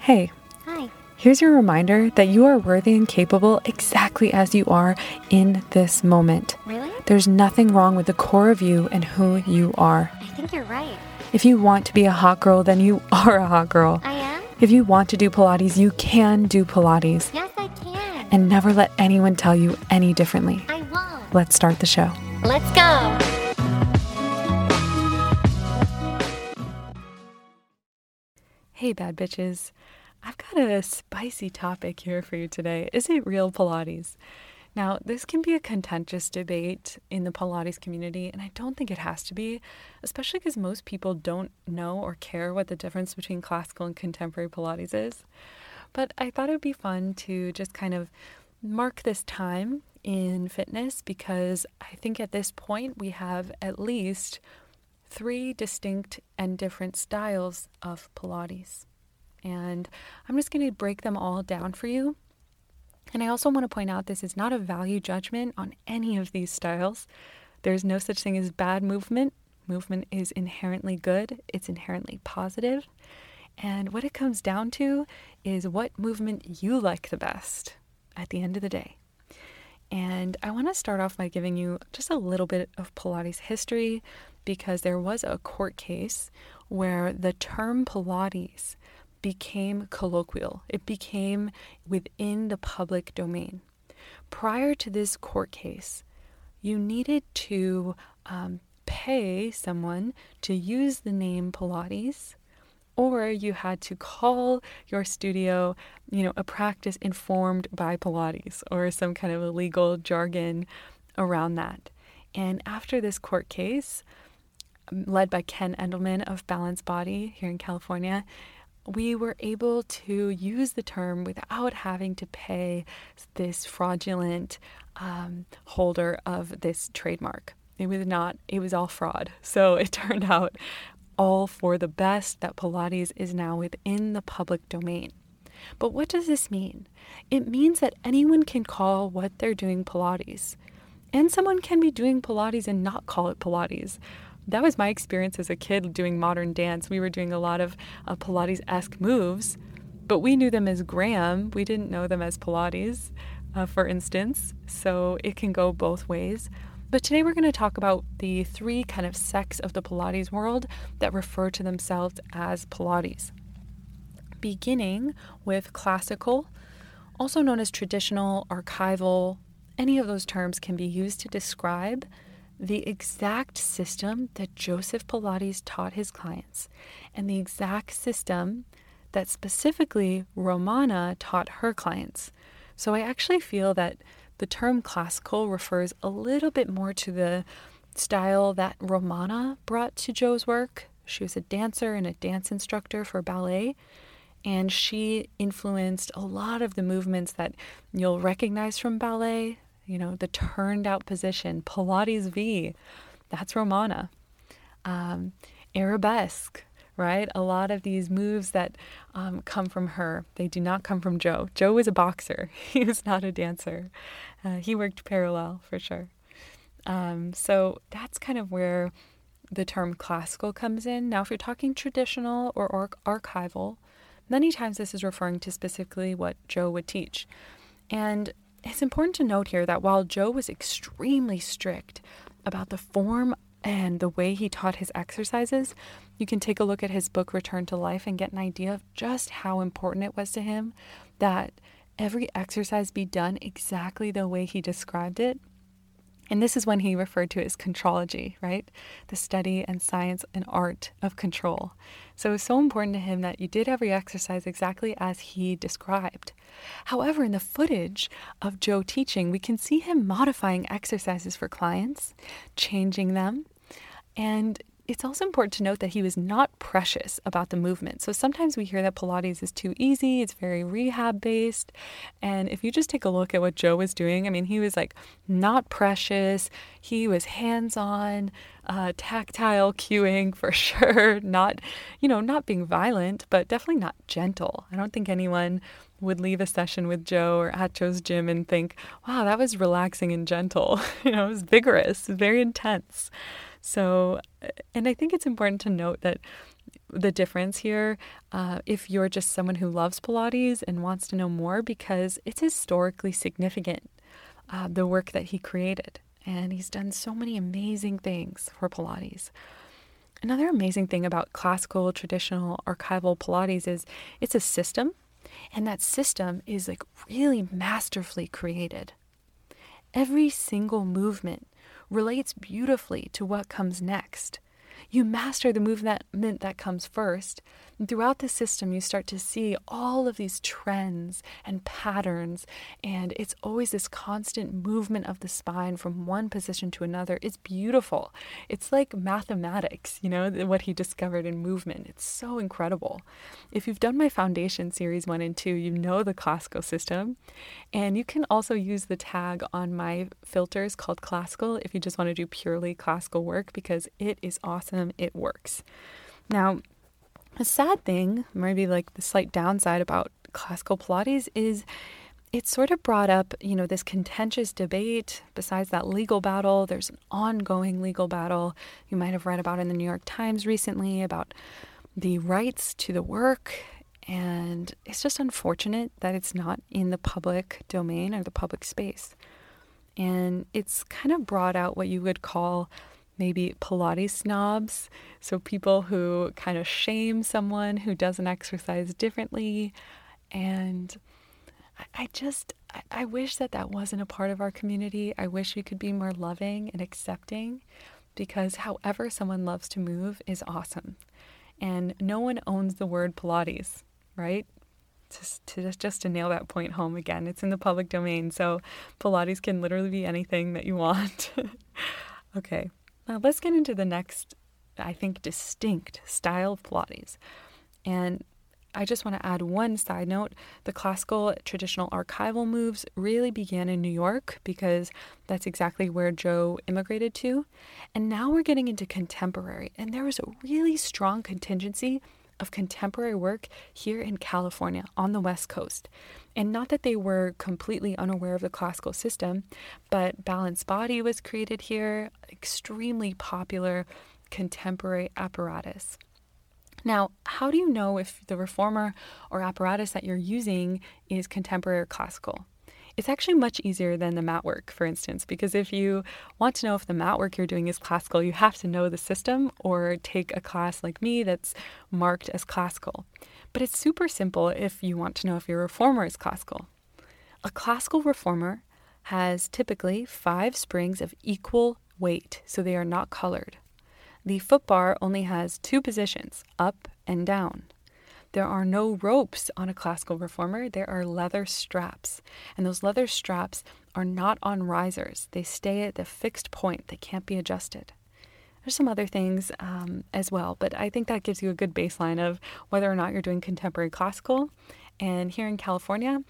Hey, Hi. here's your reminder that you are worthy and capable exactly as you are in this moment. Really? There's nothing wrong with the core of you and who you are. I think you're right. If you want to be a hot girl, then you are a hot girl. I am? If you want to do Pilates, you can do Pilates. Yes, I can. And never let anyone tell you any differently. I won't. Let's start the show. Let's go. Hey, bad bitches. I've got a spicy topic here for you today. Is it real Pilates? Now, this can be a contentious debate in the Pilates community, and I don't think it has to be, especially because most people don't know or care what the difference between classical and contemporary Pilates is. But I thought it would be fun to just kind of mark this time in fitness because I think at this point we have at least three distinct and different styles of Pilates. And I'm just going to break them all down for you. And I also want to point out this is not a value judgment on any of these styles. There's no such thing as bad movement. Movement is inherently good, it's inherently positive. And what it comes down to is what movement you like the best at the end of the day. And I want to start off by giving you just a little bit of Pilates history because there was a court case where the term Pilates became colloquial, it became within the public domain. Prior to this court case, you needed to um, pay someone to use the name Pilates or you had to call your studio, you know, a practice informed by Pilates or some kind of legal jargon around that. And after this court case, led by Ken Endelman of Balanced Body here in California, we were able to use the term without having to pay this fraudulent um, holder of this trademark. It was not, it was all fraud. So it turned out all for the best that Pilates is now within the public domain. But what does this mean? It means that anyone can call what they're doing Pilates. And someone can be doing Pilates and not call it Pilates. That was my experience as a kid doing modern dance. We were doing a lot of uh, Pilates esque moves, but we knew them as Graham. We didn't know them as Pilates, uh, for instance. So it can go both ways. But today we're going to talk about the three kind of sects of the Pilates world that refer to themselves as Pilates. Beginning with classical, also known as traditional, archival, any of those terms can be used to describe the exact system that Joseph Pilates taught his clients and the exact system that specifically Romana taught her clients. So I actually feel that the term classical refers a little bit more to the style that Romana brought to Joe's work. She was a dancer and a dance instructor for ballet, and she influenced a lot of the movements that you'll recognize from ballet. You know, the turned out position, Pilates V, that's Romana. Um, arabesque, right? A lot of these moves that um, come from her, they do not come from Joe. Joe was a boxer, he was not a dancer. Uh, he worked parallel for sure. Um, so that's kind of where the term classical comes in. Now, if you're talking traditional or, or archival, many times this is referring to specifically what Joe would teach. And it's important to note here that while Joe was extremely strict about the form and the way he taught his exercises, you can take a look at his book Return to Life and get an idea of just how important it was to him that every exercise be done exactly the way he described it. And this is when he referred to it as contrology, right? The study and science and art of control. So it was so important to him that you did every exercise exactly as he described. However, in the footage of Joe teaching, we can see him modifying exercises for clients, changing them, and it's also important to note that he was not precious about the movement. So sometimes we hear that Pilates is too easy, it's very rehab based. And if you just take a look at what Joe was doing, I mean, he was like not precious, he was hands on, uh, tactile cueing for sure, not, you know, not being violent, but definitely not gentle. I don't think anyone would leave a session with Joe or at Joe's gym and think, wow, that was relaxing and gentle. you know, it was vigorous, very intense. So, and I think it's important to note that the difference here uh, if you're just someone who loves Pilates and wants to know more because it's historically significant, uh, the work that he created. And he's done so many amazing things for Pilates. Another amazing thing about classical, traditional, archival Pilates is it's a system, and that system is like really masterfully created. Every single movement relates beautifully to what comes next. You master the movement that comes first, throughout the system, you start to see all of these trends and patterns. And it's always this constant movement of the spine from one position to another. It's beautiful. It's like mathematics, you know, what he discovered in movement. It's so incredible. If you've done my foundation series one and two, you know the classical system. And you can also use the tag on my filters called classical if you just want to do purely classical work because it is awesome. It works. Now, a sad thing, maybe like the slight downside about classical Pilates is it's sort of brought up, you know, this contentious debate. Besides that legal battle, there's an ongoing legal battle you might have read about in the New York Times recently about the rights to the work. And it's just unfortunate that it's not in the public domain or the public space. And it's kind of brought out what you would call maybe Pilates snobs. So people who kind of shame someone who doesn't exercise differently. And I just, I wish that that wasn't a part of our community. I wish we could be more loving and accepting because however someone loves to move is awesome. And no one owns the word Pilates, right? Just to just to nail that point home again, it's in the public domain, so Pilates can literally be anything that you want. okay, now let's get into the next, I think, distinct style of Pilates. And I just want to add one side note. The classical traditional archival moves really began in New York because that's exactly where Joe immigrated to. And now we're getting into contemporary. And there was a really strong contingency of contemporary work here in California on the West Coast. And not that they were completely unaware of the classical system, but Balanced Body was created here, extremely popular contemporary apparatus. Now, how do you know if the reformer or apparatus that you're using is contemporary or classical? It's actually much easier than the mat work, for instance, because if you want to know if the mat work you're doing is classical, you have to know the system or take a class like me that's marked as classical. But it's super simple if you want to know if your reformer is classical. A classical reformer has typically five springs of equal weight, so they are not colored. The foot bar only has two positions, up and down. There are no ropes on a classical reformer, there are leather straps. And those leather straps are not on risers, they stay at the fixed point, they can't be adjusted. There's some other things um, as well, but I think that gives you a good baseline of whether or not you're doing contemporary classical. And here in California,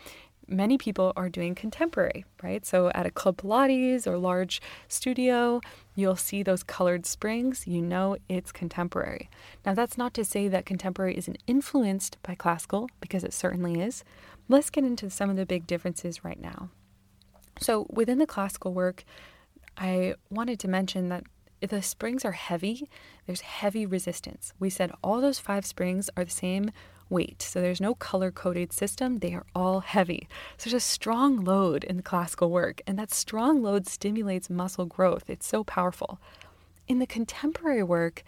many people are doing contemporary, right? So at a club Pilates or large studio, you'll see those colored springs. You know it's contemporary. Now, that's not to say that contemporary isn't influenced by classical, because it certainly is. Let's get into some of the big differences right now. So, within the classical work, I wanted to mention that the springs are heavy, there's heavy resistance. We said all those five springs are the same weight. So there's no color coded system. They are all heavy. So there's a strong load in the classical work, and that strong load stimulates muscle growth. It's so powerful. In the contemporary work,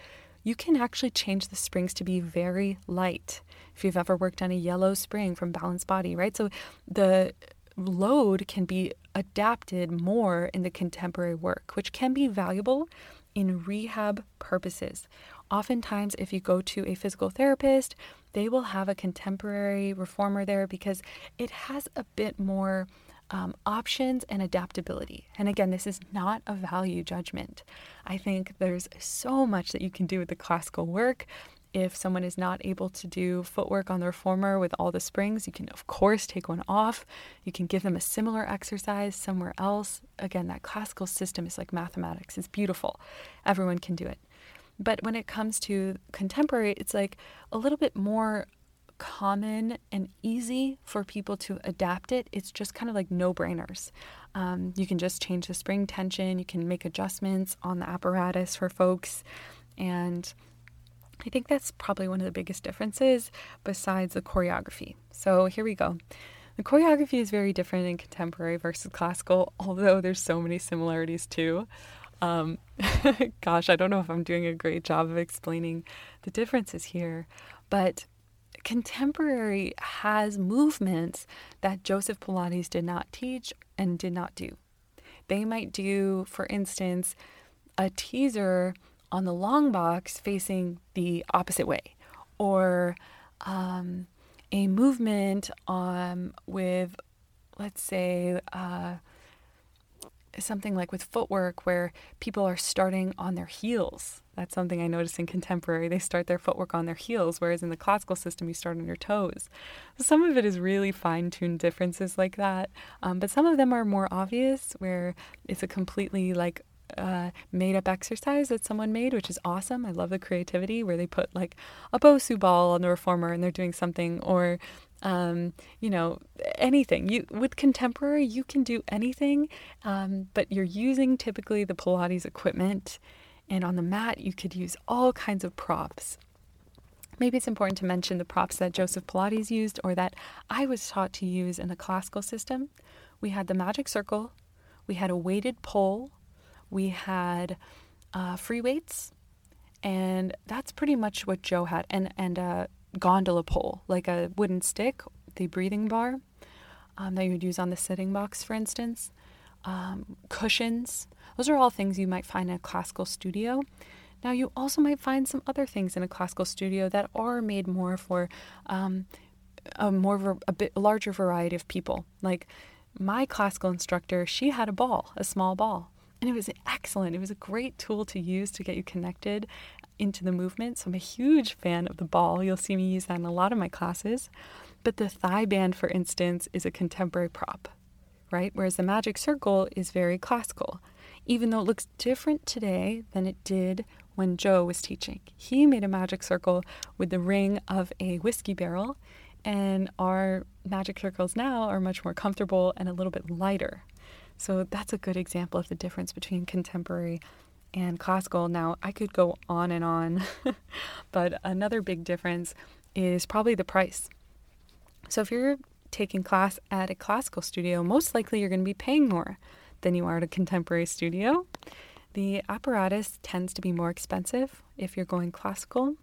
you can actually change the springs to be very light. If you've ever worked on a yellow spring from Balanced Body, right? So the load can be adapted more in the contemporary work, which can be valuable in rehab purposes. Oftentimes, if you go to a physical therapist, they will have a contemporary reformer there because it has a bit more um, options and adaptability. And again, this is not a value judgment. I think there's so much that you can do with the classical work. If someone is not able to do footwork on the reformer with all the springs, you can, of course, take one off. You can give them a similar exercise somewhere else. Again, that classical system is like mathematics, it's beautiful. Everyone can do it. But when it comes to contemporary, it's like a little bit more common and easy for people to adapt it. It's just kind of like no brainers. Um, you can just change the spring tension, you can make adjustments on the apparatus for folks. And I think that's probably one of the biggest differences besides the choreography. So here we go. The choreography is very different in contemporary versus classical, although there's so many similarities too. Um, gosh, I don't know if I'm doing a great job of explaining the differences here, but contemporary has movements that Joseph Pilates did not teach and did not do. They might do, for instance, a teaser on the long box facing the opposite way, or um, a movement um, with, let's say, uh, something like with footwork where people are starting on their heels. That's something I notice in contemporary. They start their footwork on their heels, whereas in the classical system, you start on your toes. Some of it is really fine tuned differences like that, um, but some of them are more obvious where it's a completely like uh, made up exercise that someone made, which is awesome. I love the creativity where they put like a Bosu ball on the reformer and they're doing something, or um, you know, anything. You with contemporary, you can do anything, um, but you're using typically the Pilates equipment, and on the mat you could use all kinds of props. Maybe it's important to mention the props that Joseph Pilates used or that I was taught to use in the classical system. We had the magic circle, we had a weighted pole, we had uh, free weights, and that's pretty much what Joe had, and and a gondola pole, like a wooden stick, the breathing bar um, that you would use on the sitting box, for instance. Um, cushions. Those are all things you might find in a classical studio. Now, you also might find some other things in a classical studio that are made more for um, a more a bit larger variety of people. Like my classical instructor, she had a ball, a small ball, and it was excellent. It was a great tool to use to get you connected into the movement. So I'm a huge fan of the ball. You'll see me use that in a lot of my classes. But the thigh band, for instance, is a contemporary prop, right? Whereas the magic circle is very classical, even though it looks different today than it did when Joe was teaching. He made a magic circle with the ring of a whiskey barrel, and our magic circles now are much more comfortable and a little bit lighter. So that's a good example of the difference between contemporary and classical. Now, I could go on and on, but another big difference is probably the price. So if you're taking class at a classical studio, most likely you're going to be paying more than you are at a contemporary studio. The apparatus tends to be more expensive if you're going classical.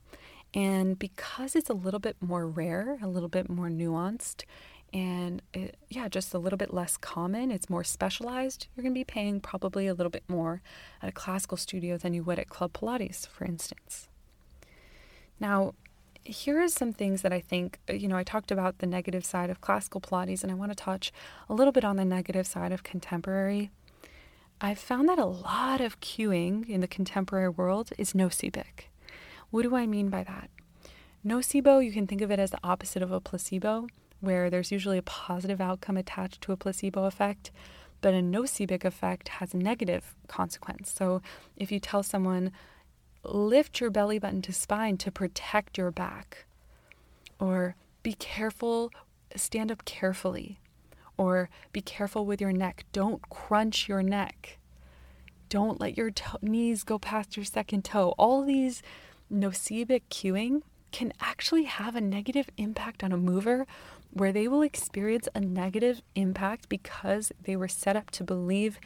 And because it's a little bit more rare, a little bit more nuanced, and it, yeah, just a little bit less common. It's more specialized. You're going to be paying probably a little bit more at a classical studio than you would at Club Pilates, for instance. Now, here are some things that I think, uh, you know, I talked about the negative side of classical Pilates, and I want to touch a little bit on the negative side of contemporary. I've found that a lot of cueing in the contemporary world is noceboic. What do I mean by that? Nocebo, you can think of it as the opposite of a placebo where there's usually a positive outcome attached to a placebo effect, but a nocebic effect has a negative consequence. So if you tell someone, lift your belly button to spine to protect your back, or be careful, stand up carefully, or be careful with your neck, don't crunch your neck. Don't let your knees go past your second toe. All these nocebic cueing can actually have a negative impact on a mover where they will experience a negative impact because they were set up to believe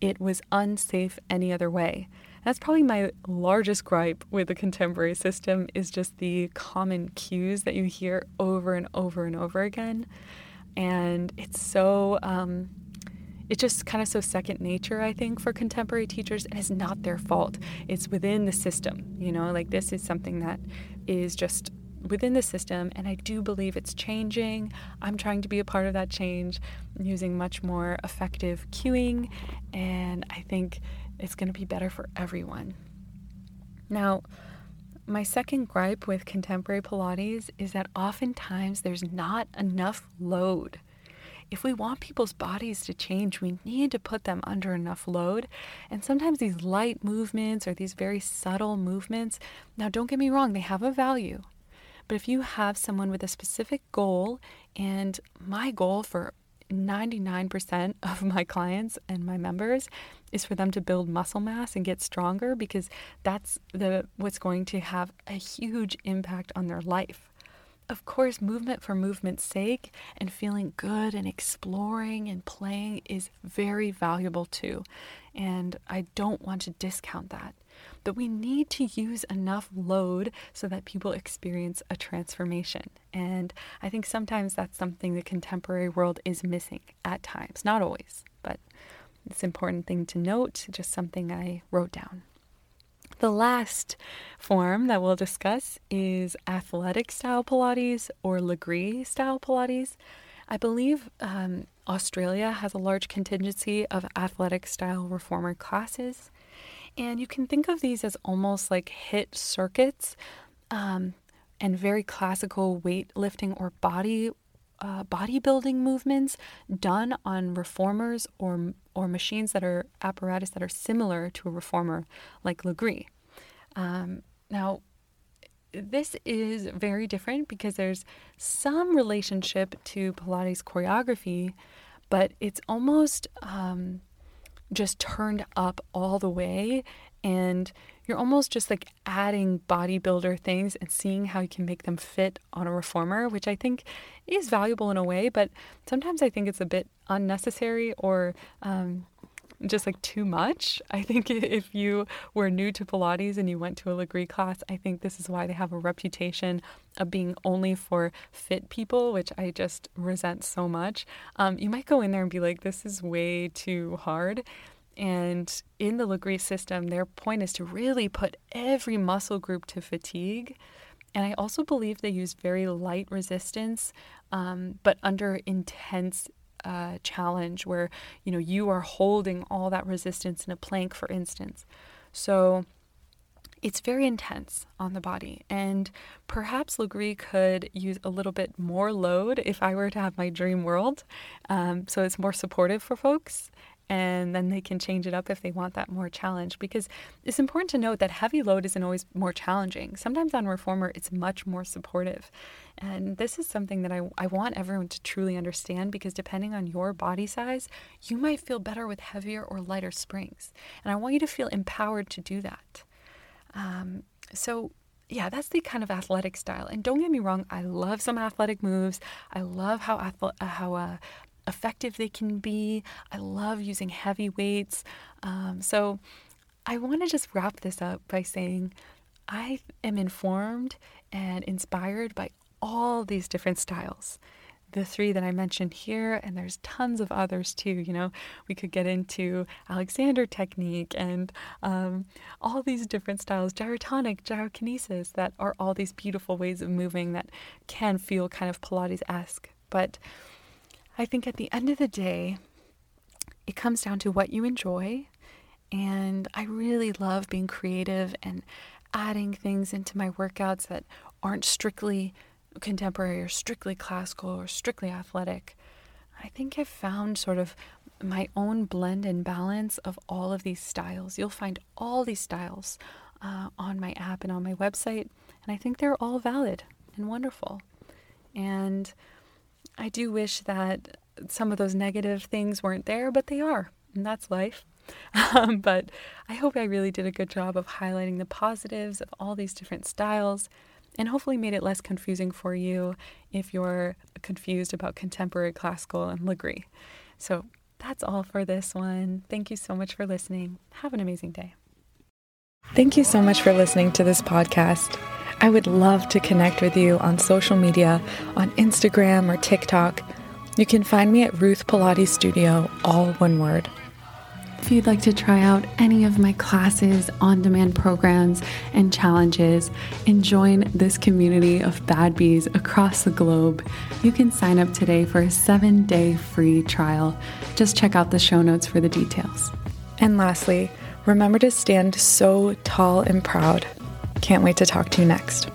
it was unsafe any other way. That's probably my largest gripe with the contemporary system is just the common cues that you hear over and over and over again. And it's so um, it's just kind of so second nature, I think, for contemporary teachers, and it's not their fault. It's within the system, you know, like this is something that is just within the system, and I do believe it's changing. I'm trying to be a part of that change using much more effective cueing, and I think it's going to be better for everyone. Now, my second gripe with contemporary Pilates is that oftentimes there's not enough load. If we want people's bodies to change, we need to put them under enough load. And sometimes these light movements or these very subtle movements, now don't get me wrong, they have a value. But if you have someone with a specific goal, and my goal for 99% of my clients and my members is for them to build muscle mass and get stronger because that's the what's going to have a huge impact on their life. Of course, movement for movement's sake and feeling good and exploring and playing is very valuable too. And I don't want to discount that. But we need to use enough load so that people experience a transformation. And I think sometimes that's something the contemporary world is missing at times, not always, but it's an important thing to note, just something I wrote down. The last form that we'll discuss is athletic style Pilates or Lagree style Pilates. I believe um, Australia has a large contingency of athletic style reformer classes. And you can think of these as almost like HIIT circuits um, and very classical weightlifting or body uh, bodybuilding movements done on reformers or or machines that are apparatus that are similar to a reformer like Lagree. Um, now, this is very different because there's some relationship to Pilates choreography, but it's almost um, just turned up all the way and you're almost just like adding bodybuilder things and seeing how you can make them fit on a reformer, which I think is valuable in a way, but sometimes I think it's a bit unnecessary or um, just like too much. I think if you were new to Pilates and you went to a Lagree class, I think this is why they have a reputation of being only for fit people, which I just resent so much. Um, you might go in there and be like, this is way too hard. And in the Lagree system, their point is to really put every muscle group to fatigue. And I also believe they use very light resistance, um, but under intense uh, challenge where you know you are holding all that resistance in a plank, for instance. So it's very intense on the body, and perhaps Lagree could use a little bit more load if I were to have my dream world. Um, so it's more supportive for folks and then they can change it up if they want that more challenge. Because it's important to note that heavy load isn't always more challenging. Sometimes on reformer it's much more supportive. And this is something that I, I want everyone to truly understand because depending on your body size you might feel better with heavier or lighter springs. And i want you to feel empowered to do that. Um, so yeah, that's the kind of athletic style. And don't get me wrong, I love some athletic moves. I love how athle- how uh, effective they can be. I love using heavy weights. Um, so I want to just wrap this up by saying I am informed and inspired by all these different styles. The three that I mentioned here, and there's tons of others too. You know, we could get into Alexander technique and um, all these different styles, gyrotonic, gyrokinesis, that are all these beautiful ways of moving that can feel kind of Pilates esque. But I think at the end of the day, it comes down to what you enjoy. And I really love being creative and adding things into my workouts that aren't strictly contemporary or strictly classical or strictly athletic. I think I've found sort of my own blend and balance of all of these styles. You'll find all these styles uh, on my app and on my website, and I think they're all valid and wonderful. And I do wish that some of those negative things weren't there, but they are, and that's life. Um, but I hope I really did a good job of highlighting the positives of all these different styles and hopefully made it less confusing for you if you're confused about contemporary classical and Lagree. So that's all for this one. Thank you so much for listening. Have an amazing day. Thank you so much for listening to this podcast. I would love to connect with you on social media, on Instagram or TikTok. You can find me at Ruth Pilates Studio, all one word. If you'd like to try out any of my classes, on demand programs, and challenges, and join this community of bad bees across the globe, you can sign up today for a seven day free trial. Just check out the show notes for the details. And lastly, remember to stand so tall and proud can't wait to talk to you next.